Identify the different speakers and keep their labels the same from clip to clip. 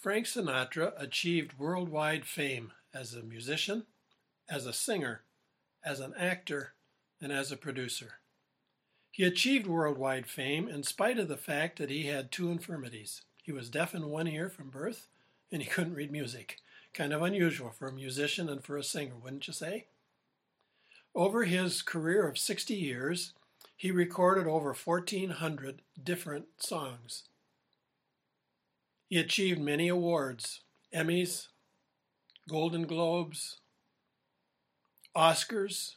Speaker 1: Frank Sinatra achieved worldwide fame as a musician, as a singer, as an actor, and as a producer. He achieved worldwide fame in spite of the fact that he had two infirmities. He was deaf in one ear from birth, and he couldn't read music. Kind of unusual for a musician and for a singer, wouldn't you say? Over his career of 60 years, he recorded over 1,400 different songs. He achieved many awards Emmys, Golden Globes, Oscars.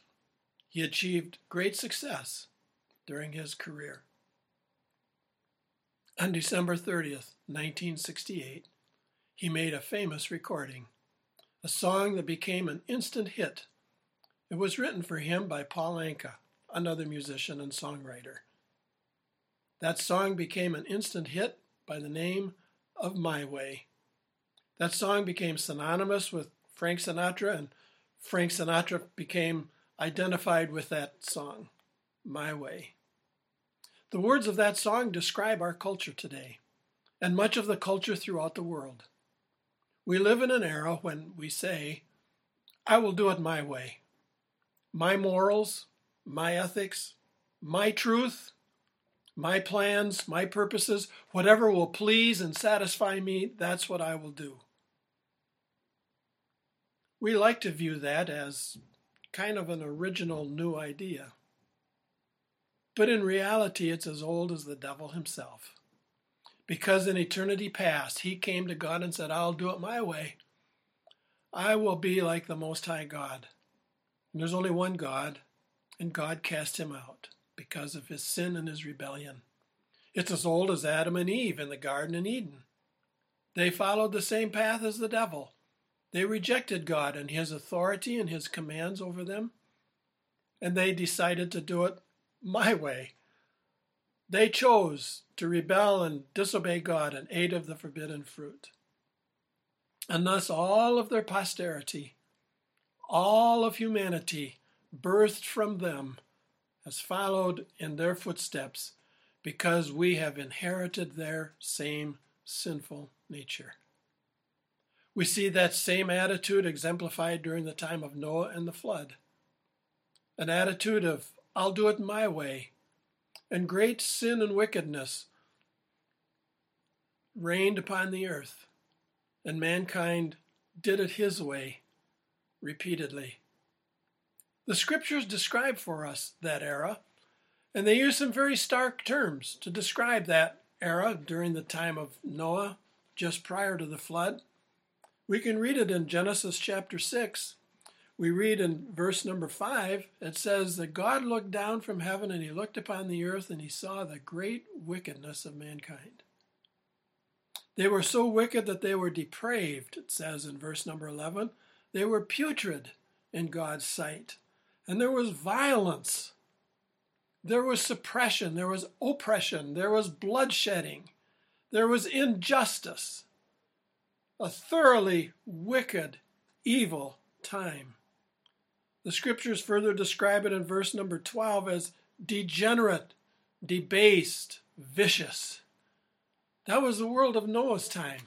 Speaker 1: He achieved great success during his career. On December 30th, 1968, he made a famous recording, a song that became an instant hit. It was written for him by Paul Anka, another musician and songwriter. That song became an instant hit by the name of My Way. That song became synonymous with Frank Sinatra, and Frank Sinatra became identified with that song, My Way. The words of that song describe our culture today, and much of the culture throughout the world. We live in an era when we say, I will do it my way. My morals, my ethics, my truth, my plans, my purposes, whatever will please and satisfy me, that's what I will do. We like to view that as kind of an original new idea. But in reality, it's as old as the devil himself. Because in eternity past, he came to God and said, I'll do it my way. I will be like the Most High God. And there's only one God, and God cast him out because of his sin and his rebellion. It's as old as Adam and Eve in the Garden in Eden. They followed the same path as the devil. They rejected God and his authority and his commands over them, and they decided to do it my way. They chose to rebel and disobey God and ate of the forbidden fruit. And thus all of their posterity, all of humanity, birthed from them, has followed in their footsteps because we have inherited their same sinful nature. We see that same attitude exemplified during the time of Noah and the flood. An attitude of, I'll do it my way, and great sin and wickedness reigned upon the earth, and mankind did it his way repeatedly. The scriptures describe for us that era, and they use some very stark terms to describe that era during the time of Noah, just prior to the flood. We can read it in Genesis chapter 6, we read in verse number 5, it says that God looked down from heaven and he looked upon the earth and he saw the great wickedness of mankind. They were so wicked that they were depraved, it says in verse number 11. They were putrid in God's sight. And there was violence. There was suppression. There was oppression. There was bloodshedding. There was injustice. A thoroughly wicked, evil time. The scriptures further describe it in verse number 12 as degenerate, debased, vicious. That was the world of Noah's time.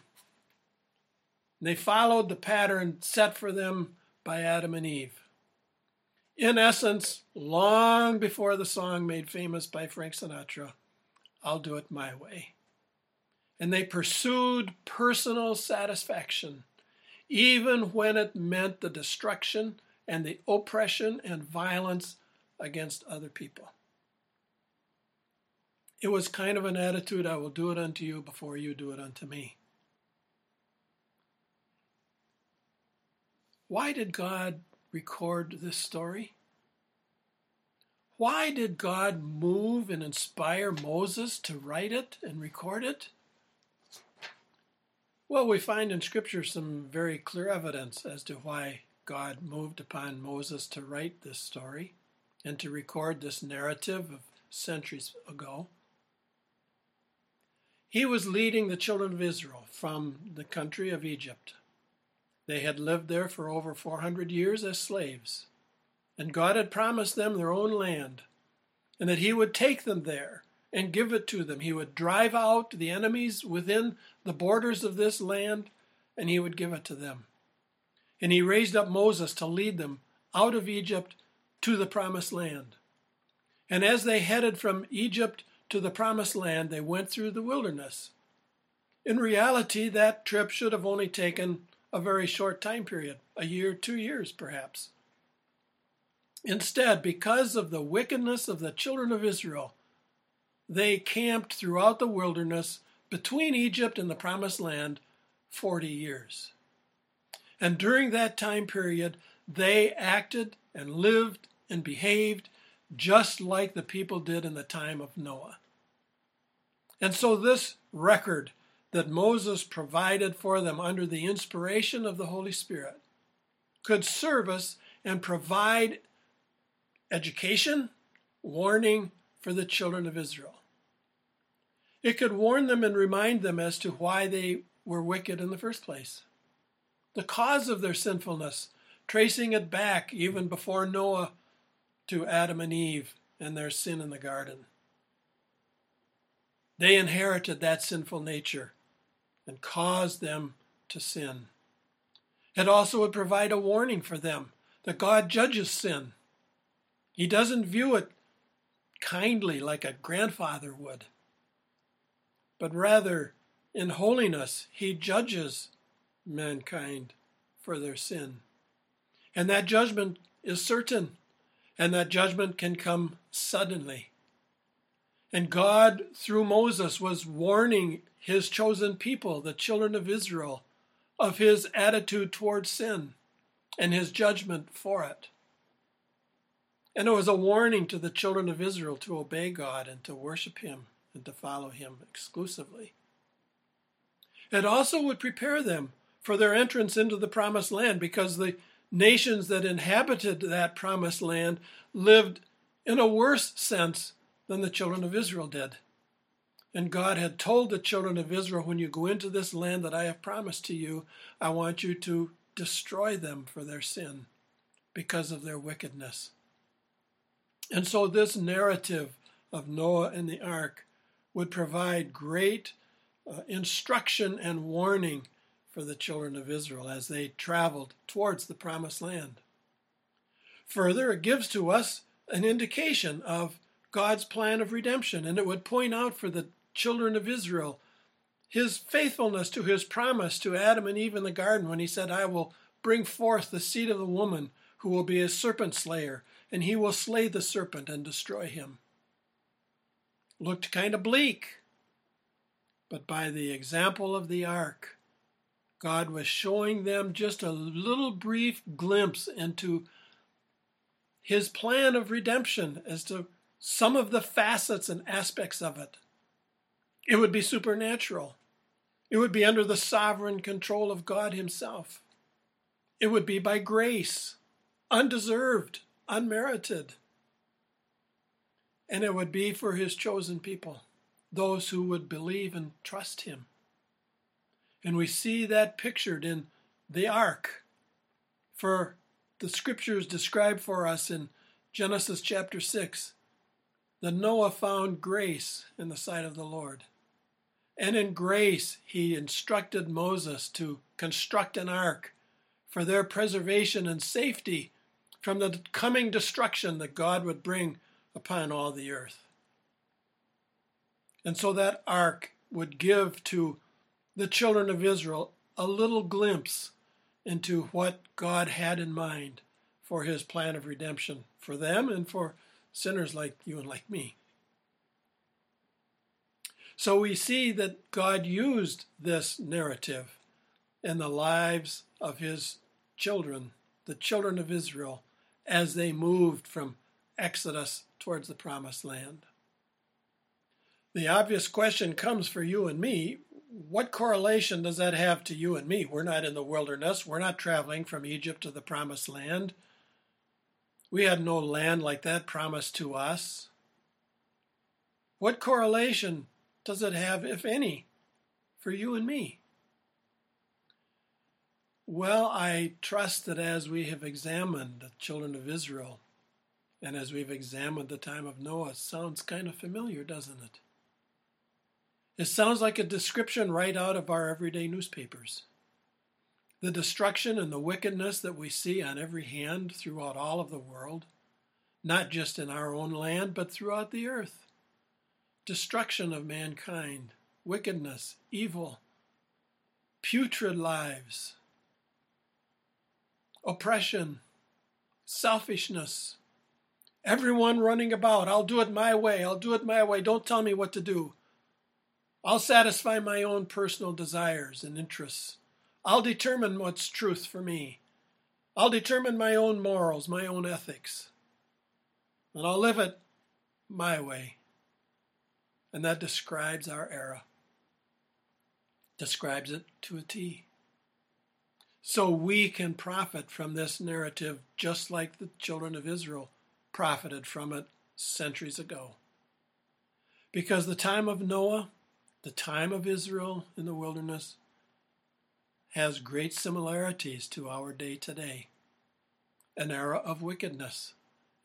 Speaker 1: They followed the pattern set for them by Adam and Eve. In essence, long before the song made famous by Frank Sinatra, I'll do it my way. And they pursued personal satisfaction, even when it meant the destruction and the oppression and violence against other people. It was kind of an attitude I will do it unto you before you do it unto me. Why did God record this story? Why did God move and inspire Moses to write it and record it? Well, we find in Scripture some very clear evidence as to why God moved upon Moses to write this story and to record this narrative of centuries ago. He was leading the children of Israel from the country of Egypt. They had lived there for over 400 years as slaves, and God had promised them their own land, and that He would take them there and give it to them. He would drive out the enemies within the borders of this land and he would give it to them. And he raised up Moses to lead them out of Egypt to the promised land. And as they headed from Egypt to the promised land, they went through the wilderness. In reality, that trip should have only taken a very short time period, a year, two years perhaps. Instead, because of the wickedness of the children of Israel, they camped throughout the wilderness between Egypt and the promised land 40 years. And during that time period, they acted and lived and behaved just like the people did in the time of Noah. And so, this record that Moses provided for them under the inspiration of the Holy Spirit could serve us and provide education, warning for the children of Israel. It could warn them and remind them as to why they were wicked in the first place. The cause of their sinfulness, tracing it back even before Noah to Adam and Eve and their sin in the garden. They inherited that sinful nature and caused them to sin. It also would provide a warning for them that God judges sin. He doesn't view it kindly like a grandfather would, but rather in holiness, he judges mankind for their sin. And that judgment is certain, and that judgment can come suddenly. And God, through Moses, was warning his chosen people, the children of Israel, of his attitude towards sin and his judgment for it. And it was a warning to the children of Israel to obey God and to worship him and to follow him exclusively. It also would prepare them for their entrance into the promised land because the nations that inhabited that promised land lived in a worse sense than the children of Israel did. And God had told the children of Israel, when you go into this land that I have promised to you, I want you to destroy them for their sin because of their wickedness. And so, this narrative of Noah and the ark would provide great uh, instruction and warning for the children of Israel as they traveled towards the promised land. Further, it gives to us an indication of God's plan of redemption, and it would point out for the children of Israel his faithfulness to his promise to Adam and Eve in the garden when he said, I will bring forth the seed of the woman who will be a serpent slayer, and he will slay the serpent and destroy him. Looked kind of bleak, but by the example of the ark, God was showing them just a little brief glimpse into his plan of redemption as to some of the facets and aspects of it. It would be supernatural. It would be under the sovereign control of God Himself. It would be by grace, undeserved, unmerited. And it would be for His chosen people those who would believe and trust him. And we see that pictured in the ark. For the scriptures describe for us in Genesis chapter 6 that Noah found grace in the sight of the Lord. And in grace, he instructed Moses to construct an ark for their preservation and safety from the coming destruction that God would bring upon all the earth. And so that ark would give to the children of Israel a little glimpse into what God had in mind for his plan of redemption for them and for sinners like you and like me. So we see that God used this narrative in the lives of his children, the children of Israel, as they moved from Exodus towards the promised land. The obvious question comes for you and me what correlation does that have to you and me? We're not in the wilderness, we're not traveling from Egypt to the promised land. We had no land like that promised to us. What correlation does it have, if any, for you and me? Well, I trust that as we have examined the children of Israel and as we've examined the time of Noah, sounds kind of familiar, doesn't it? It sounds like a description right out of our everyday newspapers. The destruction and the wickedness that we see on every hand throughout all of the world, not just in our own land, but throughout the earth. Destruction of mankind, wickedness, evil, putrid lives, oppression, selfishness, everyone running about. I'll do it my way. I'll do it my way. Don't tell me what to do. I'll satisfy my own personal desires and interests. I'll determine what's truth for me. I'll determine my own morals, my own ethics. And I'll live it my way. And that describes our era, describes it to a T. So we can profit from this narrative just like the children of Israel profited from it centuries ago. Because the time of Noah, the time of Israel in the wilderness, has great similarities to our day today. An era of wickedness,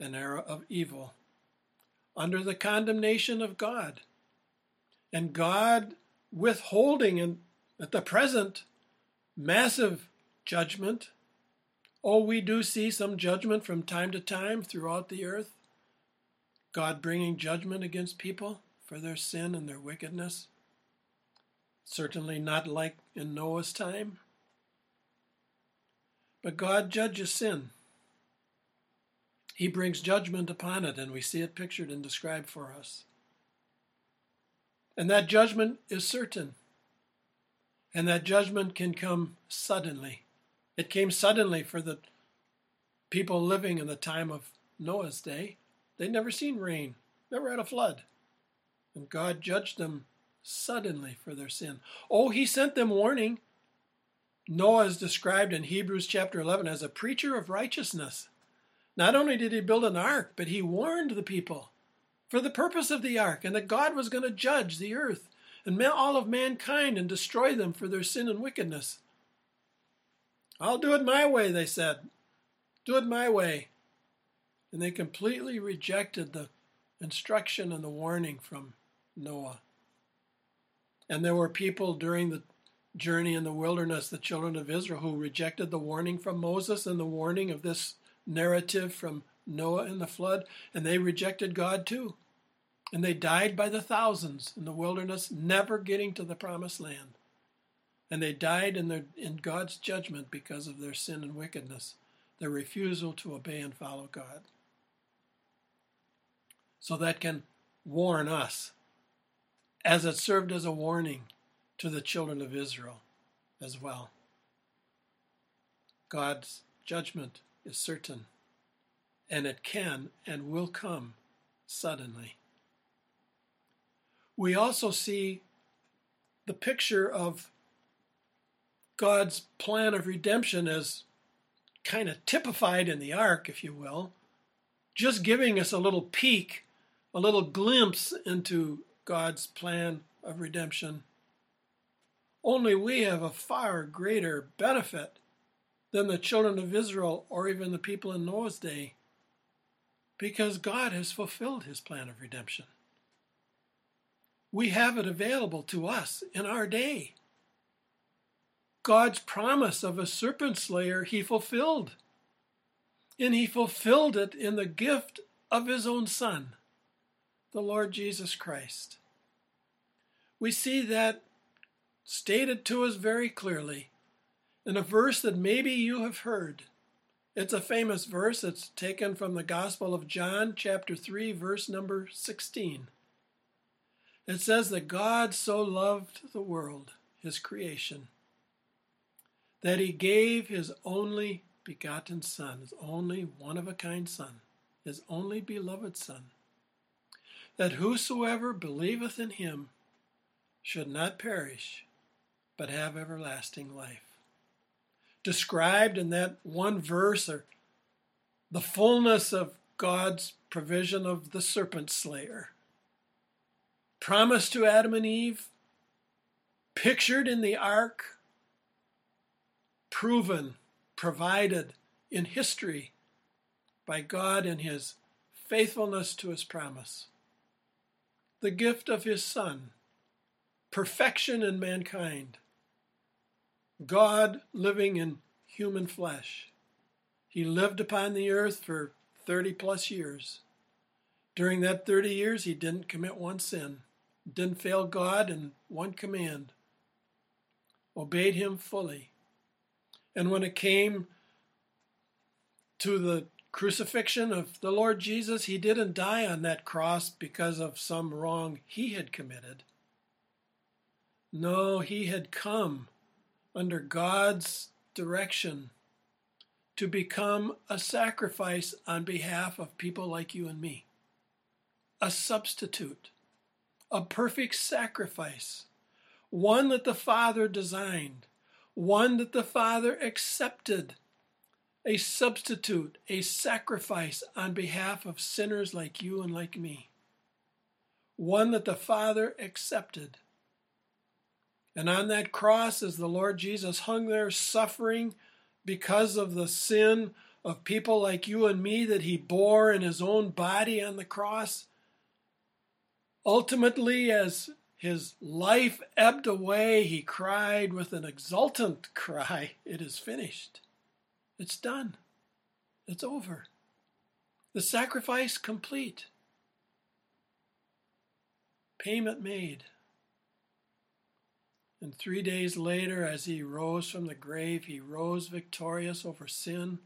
Speaker 1: an era of evil, under the condemnation of God. And God withholding in, at the present massive judgment. Oh, we do see some judgment from time to time throughout the earth. God bringing judgment against people for their sin and their wickedness. Certainly not like in Noah's time. But God judges sin. He brings judgment upon it, and we see it pictured and described for us. And that judgment is certain. And that judgment can come suddenly. It came suddenly for the people living in the time of Noah's day. They'd never seen rain, never had a flood. And God judged them suddenly for their sin. Oh, he sent them warning. Noah is described in Hebrews chapter 11 as a preacher of righteousness. Not only did he build an ark, but he warned the people for the purpose of the ark and that God was going to judge the earth and all of mankind and destroy them for their sin and wickedness. I'll do it my way, they said. Do it my way. And they completely rejected the instruction and the warning from Noah. And there were people during the journey in the wilderness, the children of Israel, who rejected the warning from Moses and the warning of this narrative from Noah and the flood, and they rejected God too. And they died by the thousands in the wilderness, never getting to the promised land. And they died in, their, in God's judgment because of their sin and wickedness, their refusal to obey and follow God. So that can warn us as it served as a warning to the children of Israel as well. God's judgment is certain, and it can and will come suddenly. We also see the picture of God's plan of redemption as kind of typified in the ark, if you will, just giving us a little peek, a little glimpse into God's plan of redemption. Only we have a far greater benefit than the children of Israel or even the people in Noah's day because God has fulfilled his plan of redemption. We have it available to us in our day. God's promise of a serpent slayer he fulfilled. And he fulfilled it in the gift of his own Son the Lord Jesus Christ. We see that stated to us very clearly in a verse that maybe you have heard. It's a famous verse. It's taken from the Gospel of John, chapter 3, verse number 16. It says that God so loved the world, his creation, that he gave his only begotten Son, his only one of a kind Son, his only beloved Son that whosoever believeth in him should not perish, but have everlasting life. Described in that one verse are the fullness of God's provision of the serpent slayer. Promised to Adam and Eve, pictured in the ark, proven, provided in history by God in his faithfulness to his promise the gift of his Son, perfection in mankind. God living in human flesh. He lived upon the earth for 30 plus years. During that 30 years, he didn't commit one sin, didn't fail God in one command, obeyed him fully. And when it came to the crucifixion of the Lord Jesus, he didn't die on that cross because of some wrong he had committed. No, he had come under God's direction to become a sacrifice on behalf of people like you and me. A substitute, a perfect sacrifice, one that the Father designed, one that the Father accepted, a substitute, a sacrifice on behalf of sinners like you and like me, one that the Father accepted. And on that cross, as the Lord Jesus hung there suffering, because of the sin of people like you and me that he bore in his own body on the cross. Ultimately, as his life ebbed away, he cried with an exultant cry, It is finished. It's done. It's over. The sacrifice complete. Payment made. And three days later, as he rose from the grave, he rose victorious over sin,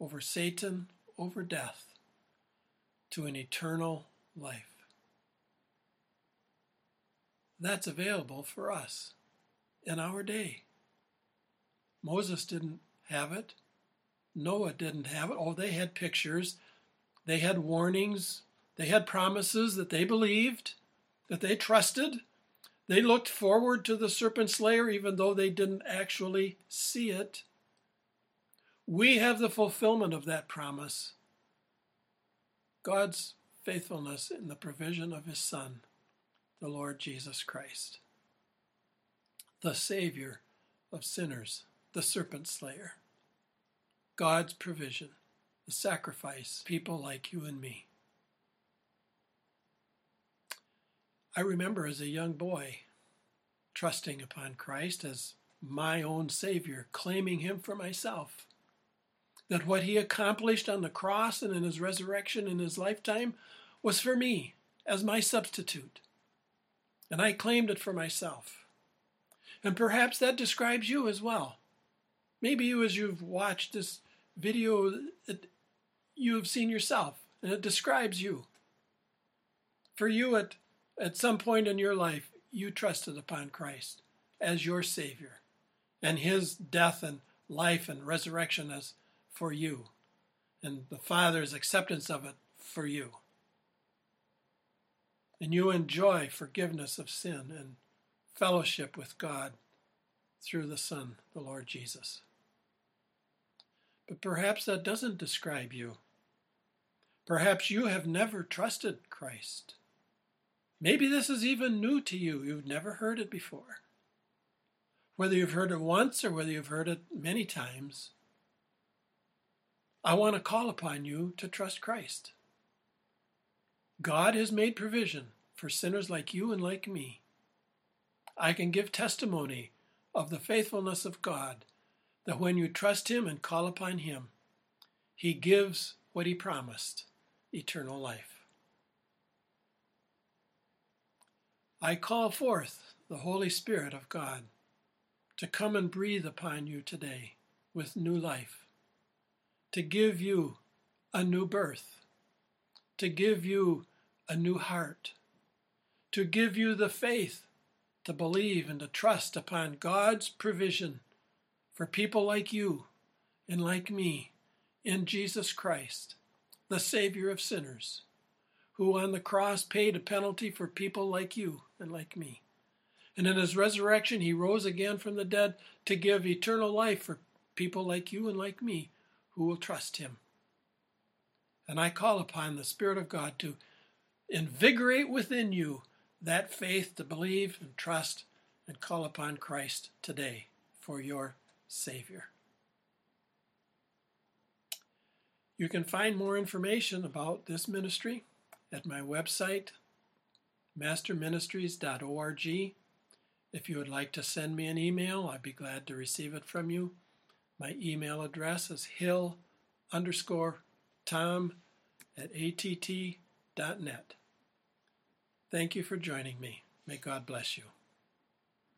Speaker 1: over Satan, over death, to an eternal life. That's available for us in our day. Moses didn't have it. Noah didn't have it. Oh, they had pictures. They had warnings. They had promises that they believed, that they trusted they looked forward to the serpent slayer even though they didn't actually see it. We have the fulfillment of that promise God's faithfulness in the provision of His Son, the Lord Jesus Christ, the Savior of sinners, the serpent slayer. God's provision, the sacrifice, people like you and me. I remember as a young boy trusting upon Christ as my own Savior, claiming Him for myself. That what He accomplished on the cross and in His resurrection in His lifetime was for me as my substitute. And I claimed it for myself. And perhaps that describes you as well. Maybe you, as you've watched this video, it, you have seen yourself, and it describes you. For you, it at some point in your life, you trusted upon Christ as your Savior, and His death and life and resurrection as for you, and the Father's acceptance of it for you. And you enjoy forgiveness of sin and fellowship with God through the Son, the Lord Jesus. But perhaps that doesn't describe you. Perhaps you have never trusted Christ. Maybe this is even new to you. You've never heard it before. Whether you've heard it once or whether you've heard it many times, I want to call upon you to trust Christ. God has made provision for sinners like you and like me. I can give testimony of the faithfulness of God that when you trust Him and call upon Him, He gives what He promised eternal life. I call forth the Holy Spirit of God to come and breathe upon you today with new life, to give you a new birth, to give you a new heart, to give you the faith to believe and to trust upon God's provision for people like you and like me in Jesus Christ, the Savior of sinners who on the cross paid a penalty for people like you and like me. And in his resurrection, he rose again from the dead to give eternal life for people like you and like me who will trust him. And I call upon the Spirit of God to invigorate within you that faith to believe and trust and call upon Christ today for your Savior. You can find more information about this ministry at my website, masterministries.org, If you would like to send me an email, I'd be glad to receive it from you. My email address is hill underscore tom at att.net. Thank you for joining me. May God bless you.